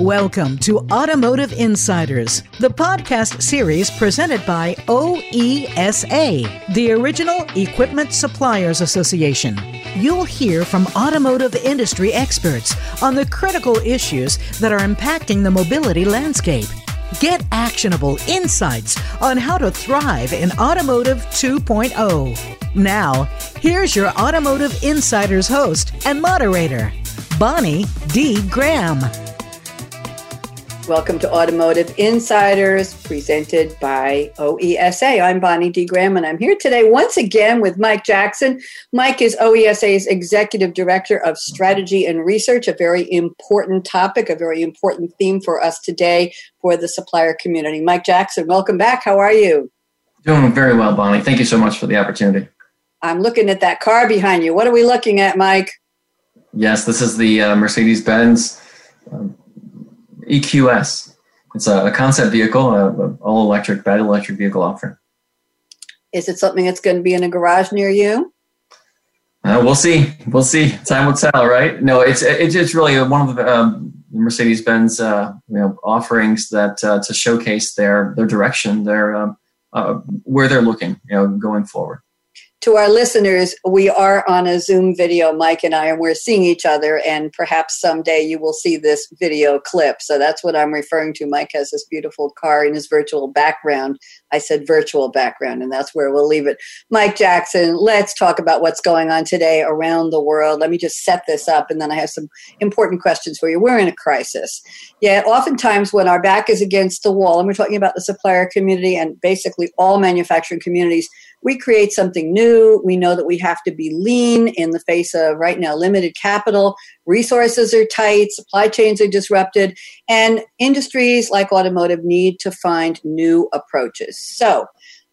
Welcome to Automotive Insiders, the podcast series presented by OESA, the Original Equipment Suppliers Association. You'll hear from automotive industry experts on the critical issues that are impacting the mobility landscape. Get actionable insights on how to thrive in Automotive 2.0. Now, here's your Automotive Insiders host and moderator, Bonnie D. Graham. Welcome to Automotive Insiders, presented by OESA. I'm Bonnie D. Graham, and I'm here today once again with Mike Jackson. Mike is OESA's Executive Director of Strategy and Research, a very important topic, a very important theme for us today for the supplier community. Mike Jackson, welcome back. How are you? Doing very well, Bonnie. Thank you so much for the opportunity. I'm looking at that car behind you. What are we looking at, Mike? Yes, this is the uh, Mercedes Benz. Um, EQS. It's a, a concept vehicle, an all electric, battery electric vehicle offering. Is it something that's going to be in a garage near you? Uh, we'll see. We'll see. Time will tell, right? No, it's it's, it's really one of the um, Mercedes Benz uh, you know, offerings that uh, to showcase their their direction, their um, uh, where they're looking, you know, going forward to our listeners, we are on a Zoom video, Mike and I, and we're seeing each other. And perhaps someday you will see this video clip. So that's what I'm referring to. Mike has this beautiful car in his virtual background. I said virtual background, and that's where we'll leave it. Mike Jackson, let's talk about what's going on today around the world. Let me just set this up, and then I have some important questions for you. We're in a crisis. Yet, oftentimes, when our back is against the wall, and we're talking about the supplier community and basically all manufacturing communities, we create something new. We know that we have to be lean in the face of right now limited capital. Resources are tight, supply chains are disrupted, and industries like automotive need to find new approaches. So,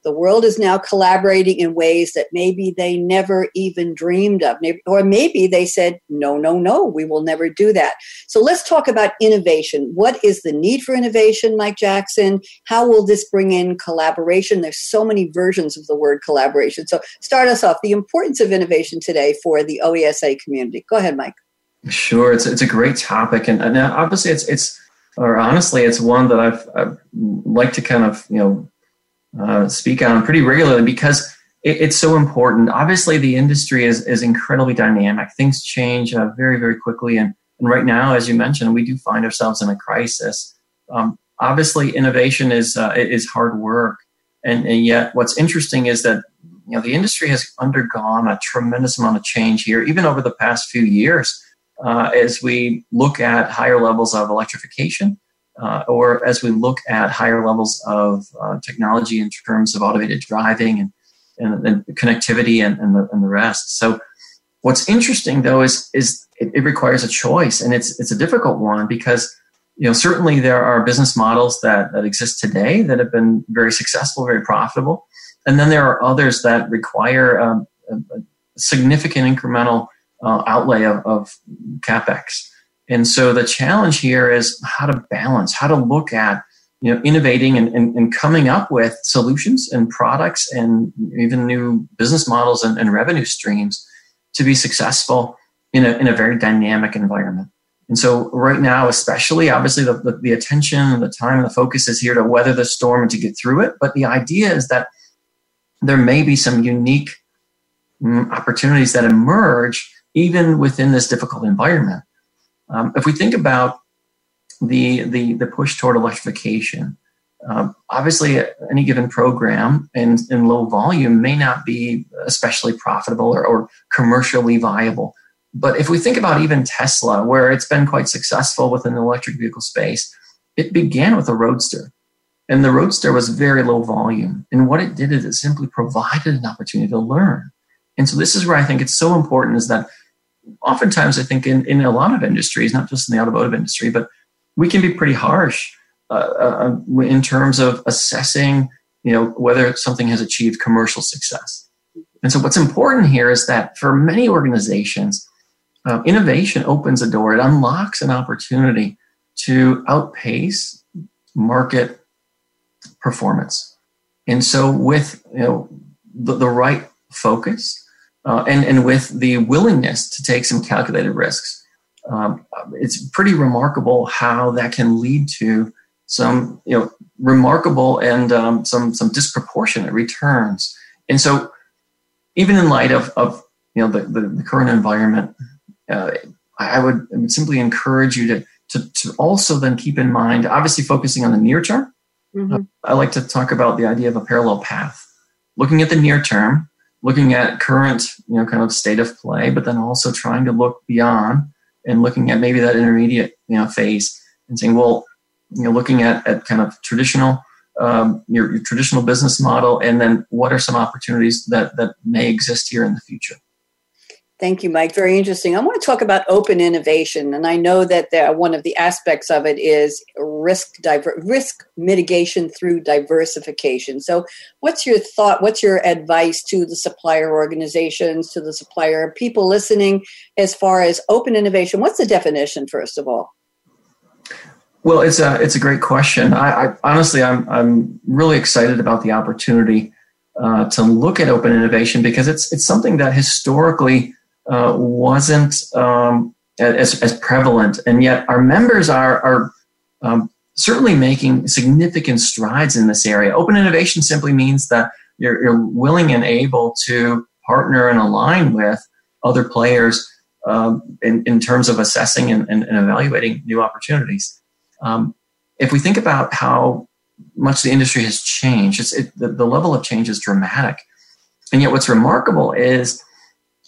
the world is now collaborating in ways that maybe they never even dreamed of. Or maybe they said, no, no, no, we will never do that. So let's talk about innovation. What is the need for innovation, Mike Jackson? How will this bring in collaboration? There's so many versions of the word collaboration. So start us off. The importance of innovation today for the OESA community. Go ahead, Mike. Sure, it's it's a great topic, and, and obviously it's it's or honestly it's one that I've, I've like to kind of you know uh, speak on pretty regularly because it, it's so important. Obviously, the industry is, is incredibly dynamic. Things change uh, very, very quickly. And, and right now, as you mentioned, we do find ourselves in a crisis. Um, obviously, innovation is, uh, is hard work. And, and yet, what's interesting is that you know, the industry has undergone a tremendous amount of change here, even over the past few years, uh, as we look at higher levels of electrification uh, or as we look at higher levels of uh, technology in terms of automated driving and, and, and connectivity and, and, the, and the rest. So, what's interesting though is is it, it, requires a choice, and it's it's a difficult one because you know certainly there are business models that that exist today that have been very successful, very profitable, and then there are others that require um, a, a, significant incremental uh, outlay of, of capex. And so the challenge here is how to balance, how to look at you know innovating and, and, and coming up with solutions and products and even new business models and, and revenue streams to be successful in a, in a very dynamic environment. And so right now, especially obviously the, the, the attention and the time and the focus is here to weather the storm and to get through it. But the idea is that there may be some unique mm, opportunities that emerge even within this difficult environment. Um, if we think about the, the, the push toward electrification, um, obviously any given program in, in low volume may not be especially profitable or, or commercially viable. But if we think about even Tesla, where it's been quite successful within the electric vehicle space, it began with a roadster. And the roadster was very low volume. And what it did is it simply provided an opportunity to learn. And so this is where I think it's so important is that oftentimes I think in, in a lot of industries, not just in the automotive industry, but we can be pretty harsh uh, uh, in terms of assessing, you know, whether something has achieved commercial success. And so what's important here is that for many organizations, uh, innovation opens a door. It unlocks an opportunity to outpace market performance. And so with, you know, the, the right focus, uh, and, and with the willingness to take some calculated risks. Um, it's pretty remarkable how that can lead to some you know remarkable and um, some some disproportionate returns. And so, even in light of, of you know the, the, the current environment, uh, I would, I would simply encourage you to, to to also then keep in mind, obviously focusing on the near term. Mm-hmm. Uh, I like to talk about the idea of a parallel path, looking at the near term, looking at current you know kind of state of play, but then also trying to look beyond and looking at maybe that intermediate you know phase and saying, well, you know, looking at, at kind of traditional um, your, your traditional business model, and then what are some opportunities that that may exist here in the future. Thank you, Mike. Very interesting. I want to talk about open innovation, and I know that one of the aspects of it is risk diver- risk mitigation through diversification. So, what's your thought? What's your advice to the supplier organizations, to the supplier people listening, as far as open innovation? What's the definition, first of all? Well, it's a it's a great question. I, I honestly, I'm I'm really excited about the opportunity uh, to look at open innovation because it's it's something that historically uh, wasn't um, as, as prevalent, and yet our members are are um, certainly making significant strides in this area. Open innovation simply means that you're, you're willing and able to partner and align with other players um, in, in terms of assessing and, and, and evaluating new opportunities. Um, if we think about how much the industry has changed, it, the, the level of change is dramatic. And yet, what's remarkable is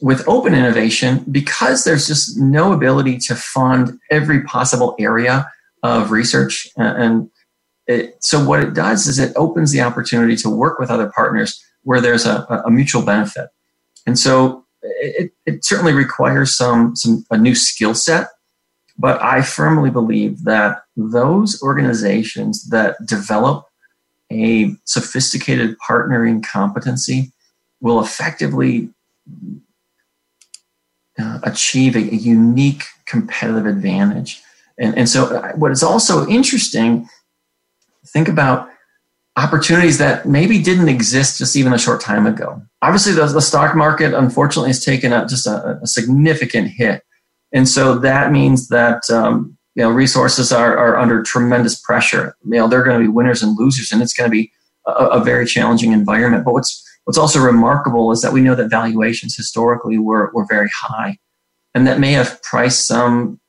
with open innovation, because there's just no ability to fund every possible area of research, and it, so what it does is it opens the opportunity to work with other partners where there's a, a mutual benefit. And so it, it certainly requires some, some a new skill set but I firmly believe that those organizations that develop a sophisticated partnering competency will effectively uh, achieve a, a, unique competitive advantage. And, and so, uh, what is also interesting, think about opportunities that maybe didn't exist just even a short time ago. Obviously, the, the stock market, unfortunately, has taken a, just a, a significant hit and so that means that um, you know resources are, are under tremendous pressure. You know they're going to be winners and losers, and it's going to be a, a, very challenging environment. But what's what's also remarkable is that we know that valuations historically were were very high, and that may have priced some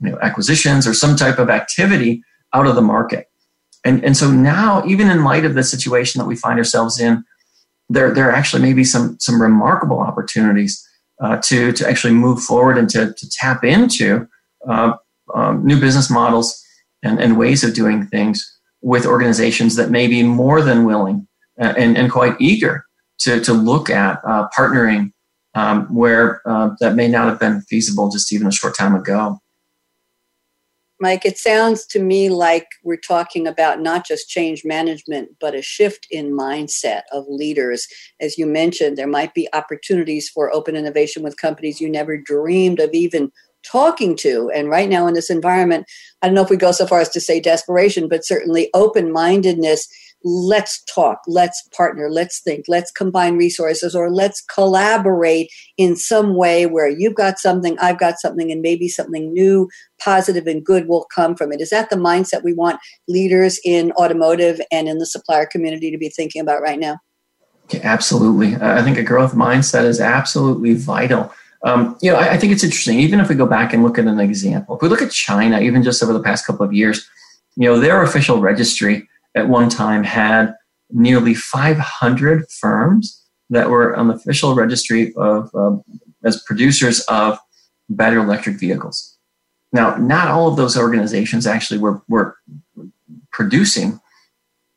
you know acquisitions or some type of activity out of the market. And and so now, even in light of the situation that we find ourselves in, there there actually may be some some remarkable opportunities uh, to to actually move forward and to, to tap into uh, um, new business models and, and ways of doing things with organizations that may be more than willing and, and quite eager to, to look at uh, partnering um, where uh, that may not have been feasible just even a short time ago. Mike, it sounds to me like we're talking about not just change management, but a shift in mindset of leaders. As you mentioned, there might be opportunities for open innovation with companies you never dreamed of even talking to. And right now in this environment, I don't know if we go so far as to say desperation, but certainly open mindedness let's talk, let's partner, let's think, let's combine resources, or let's collaborate in some way where you've got something, I've got something, and maybe something new, positive, and good will come from it. Is that the mindset we want leaders in automotive and in the supplier community to be thinking about right now? Yeah, absolutely. I think a growth mindset is absolutely vital. Um, you know, I, I think it's interesting. Even if we go back and look at an example, if we look at China, even just over the past couple of years, you know, their official registry at one time had nearly 500 firms that were on the official registry of uh, as producers of battery electric vehicles. Now, not all of those organizations actually were, were producing,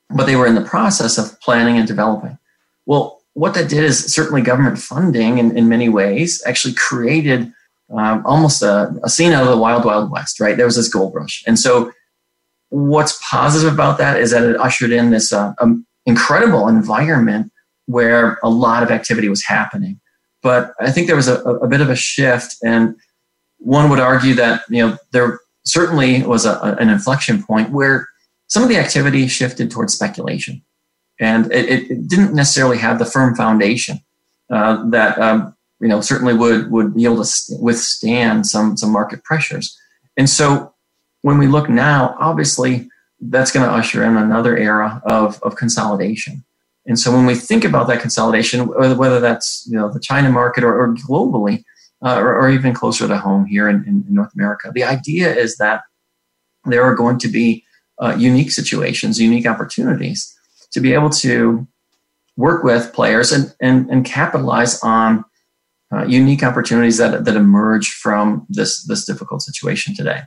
but they were in the process of planning and developing. Well, what that did is certainly government funding in, in many ways actually created um, almost a, a scene out of the wild, wild west, right? There was this gold rush. And so what's positive about that is that it ushered in this uh, um, incredible environment where a lot of activity was happening. But I think there was a, a bit of a shift, and one would argue that you know there certainly was a, an inflection point where some of the activity shifted towards speculation, and it, it didn't necessarily have the firm foundation. uh, that um, you know certainly would would be able to withstand some some market pressures. And so when we look now, obviously that's going to usher in another era of of consolidation. And so when we think about that consolidation, whether that's you know the China market or, or globally, uh, or, or, even closer to home here in, in, North America, the idea is that there are going to be uh, unique situations, unique opportunities to be able to work with players and, and, and capitalize on uh, unique opportunities that, that emerge from this, this difficult situation today.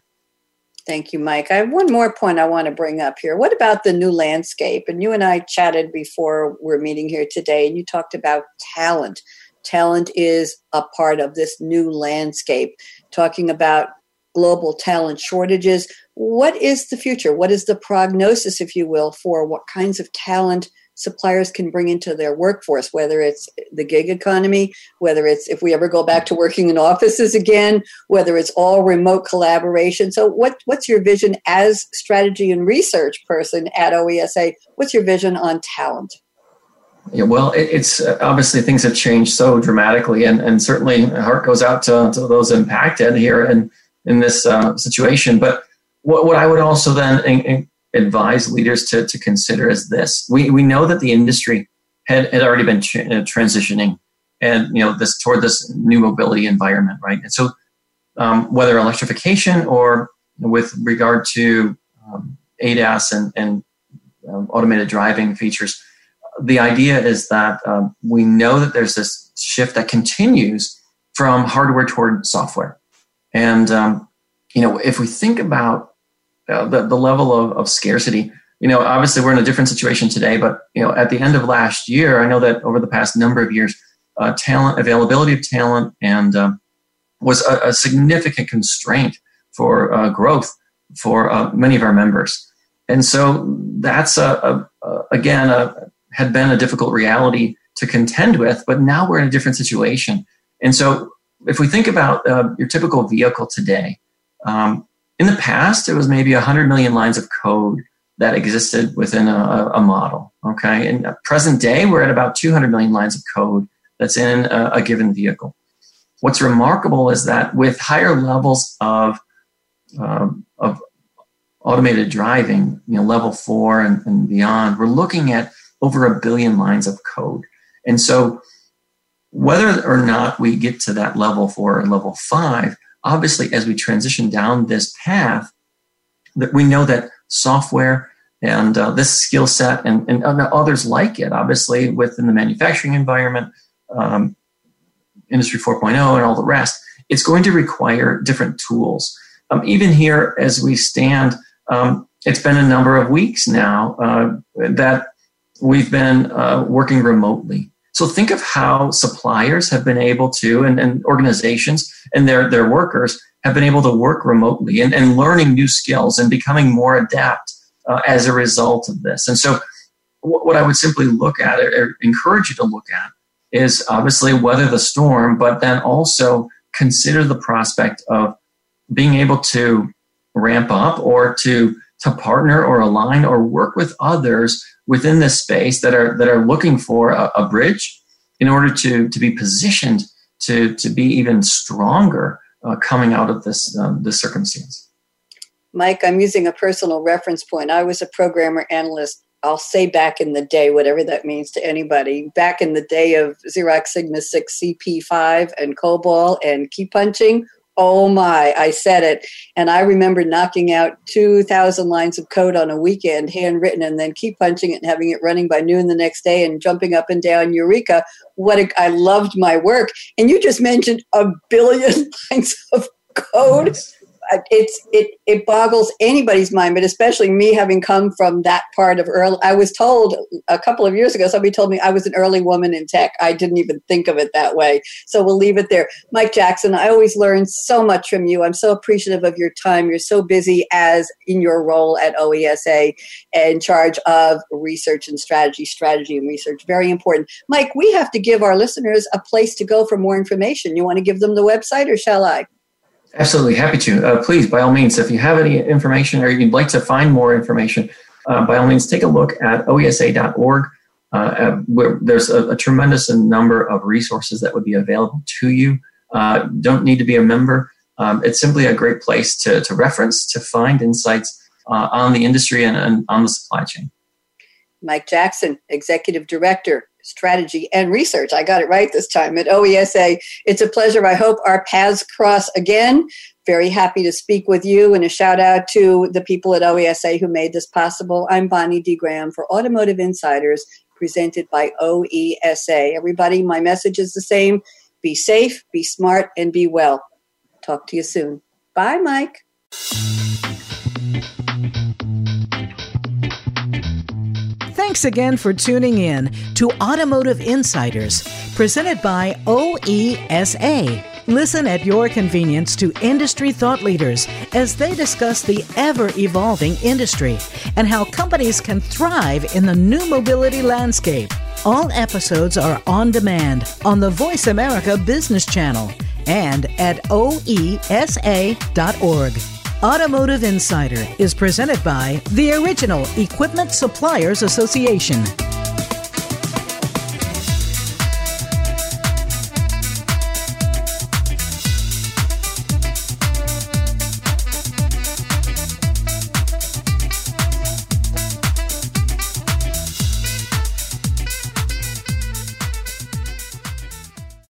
Thank you, Mike. I have one more point I want to bring up here. What about the new landscape? And you and I chatted before we're meeting here today, and you talked about talent. Talent is a part of this new landscape, talking about global talent shortages. What is the future? What is the prognosis, if you will, for what kinds of talent suppliers can bring into their workforce, whether it's the gig economy, whether it's if we ever go back to working in offices again, whether it's all remote collaboration. So, what, what's your vision as strategy and research person at OESA? What's your vision on talent? Yeah, well, it, it's uh, obviously things have changed so dramatically, and, and certainly heart goes out to, to those impacted here in, in this uh, situation. But what, what I would also then in, in advise leaders to, to consider is this. We, we know that the industry had, had already been tra- uh, transitioning and you know this toward this new mobility environment, right? And so um, whether electrification or with regard to um, ADAS and, and um, automated driving features, the idea is that um, we know that there's this shift that continues from hardware toward software. And um, you know, if we think about uh, the, the level of, of scarcity. You know, obviously we're in a different situation today, but you know, at the end of last year, I know that over the past number of years, uh, talent availability of talent and um, was a, a, significant constraint for uh, growth for uh, many of our members. And so that's a, a again had been a difficult reality to contend with, but now we're in a different situation. And so if we think about uh, your typical vehicle today, um, in the past, it was maybe 100 million lines of code that existed within a, a model. Okay. In present day, we're at about 200 million lines of code that's in a, a given vehicle. What's remarkable is that with higher levels of, um, of automated driving, you know, level four and, and beyond, we're looking at over a billion lines of code. And so, whether or not we get to that level four or level five, obviously, as we transition down this path, that we know that software and uh, this skill set and, and, others like it, obviously, within the manufacturing environment, um, Industry 4.0, and all the rest, it's going to require different tools. Um, even here, as we stand, um, it's been a number of weeks now uh, that we've been uh, working remotely. So think of how suppliers have been able to, and, and organizations and their, their workers have been able to work remotely and, and learning new skills and becoming more adept uh, as a result of this. And so, what, what I would simply look at or, or encourage you to look at is obviously weather the storm, but then also consider the prospect of being able to ramp up or to to partner or align or work with others within this space that are that are looking for a, a bridge in order to to be positioned to to be even stronger uh, coming out of this um, this circumstance. Mike, I'm using a personal reference point. I was a programmer analyst. I'll say back in the day, whatever that means to anybody. Back in the day of Xerox Sigma 6 CP5 and COBOL and key punching, Oh my, I said it. And I remember knocking out 2,000 lines of code on a weekend, handwritten, and then keep punching it and having it running by noon the next day and jumping up and down Eureka. What a, I loved my work. And you just mentioned a billion lines of code Uh, it's it it boggles anybody's mind, but especially me having come from that part of early. I was told a couple of years ago, somebody told me I was an early woman in tech. I didn't even think of it that way. So we'll leave it there. Mike Jackson, I always learn so much from you. I'm so appreciative of your time. You're so busy as in your role at OESA in charge of research and strategy, strategy and research. Very important. Mike, we have to give our listeners a place to go for more information. You want to give them the website or shall I? Absolutely, happy to. Uh, please, by all means, if you have any information or you'd like to find more information, uh, by all means, take a look at oesa.org. uh, there's a, a, tremendous number of resources that would be available to you. Uh, don't need to be a member. Um, it's simply a great place to, to reference, to find insights uh, on the industry and, and on the supply chain. Mike Jackson, Executive Director, Strategy and Research. I got it right this time at OESA. It's a pleasure. I hope our paths cross again. Very happy to speak with you and a shout out to the people at OESA who made this possible. I'm Bonnie D. Graham for Automotive Insiders, presented by OESA. Everybody, my message is the same be safe, be smart, and be well. Talk to you soon. Bye, Mike. Thanks again for tuning in to Automotive Insiders, presented by OESA. Listen at your convenience to industry thought leaders as they discuss the ever evolving industry and how companies can thrive in the new mobility landscape. All episodes are on demand on the Voice America Business Channel and at oesa.org. Automotive Insider is presented by the Original Equipment Suppliers Association.